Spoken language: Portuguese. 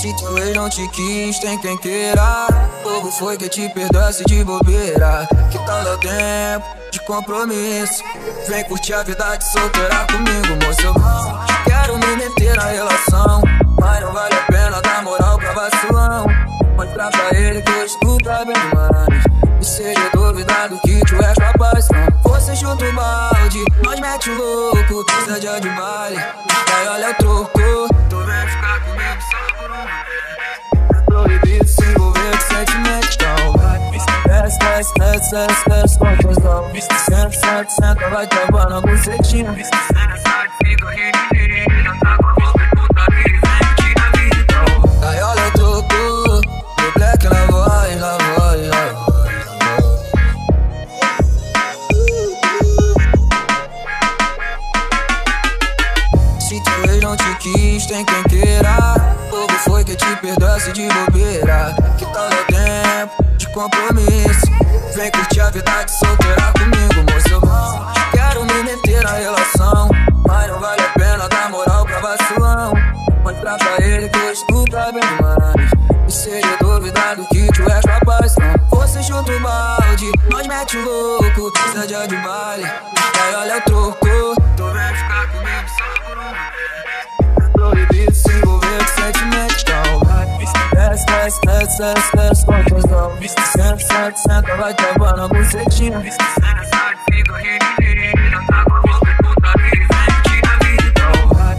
Se tu ex não te quis, tem quem queira. Fogo foi que te perdoasse de bobeira. Que tal dar tempo de compromisso? Vem curtir a vida de solteira comigo, moço. Eu não quero me meter na relação. Mas não vale a pena dar moral pra vacilão. Mostrar pra ele que hoje tu tá bem demais. E seria duvidado que tu és capaz. Você chuta o balde, nós mete o louco. Precisa de baile. Aí olha o troco. Proibido se envolver com sentimento. Vai. Desce, desce, desce, desce, desce com tesão. Senta, senta, senta, vai travando a bucetinha. Senta, sai, fica rindo, tá com a boca puta tira a vida, então. Aí olha o troco. O black na voz, na voz, na voz. Não te quis, tem quem queira. Perdoasse de bobeira. Que tal dar tempo de compromisso? Vem curtir a vida de solteira comigo, moço. Não quero me meter na relação. Mas não vale a pena dar moral pra vacilão. Mostrar pra ele que hoje tu tá bem demais. E seria duvidado que tu és capaz. Não você chuta o balde, nós mete o louco. Precisa de baile. Aí olha o troco. Tu vem ficar comigo só por um É Desce, desce, desce, desce, desce com tesão. Senta, senta, senta, vai travando a bucetinha. Senta, sai, fica rindo, tá com a boca puta vida. Vem, tira a vida, então vai.